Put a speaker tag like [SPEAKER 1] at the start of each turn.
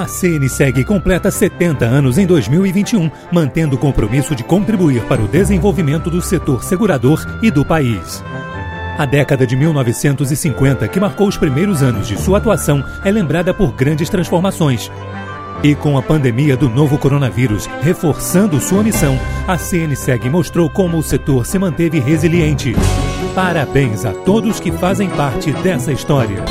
[SPEAKER 1] A CNSEG completa 70 anos em 2021, mantendo o compromisso de contribuir para o desenvolvimento do setor segurador e do país. A década de 1950, que marcou os primeiros anos de sua atuação, é lembrada por grandes transformações. E com a pandemia do novo coronavírus reforçando sua missão, a CNSEG mostrou como o setor se manteve resiliente. Parabéns a todos que fazem parte dessa história.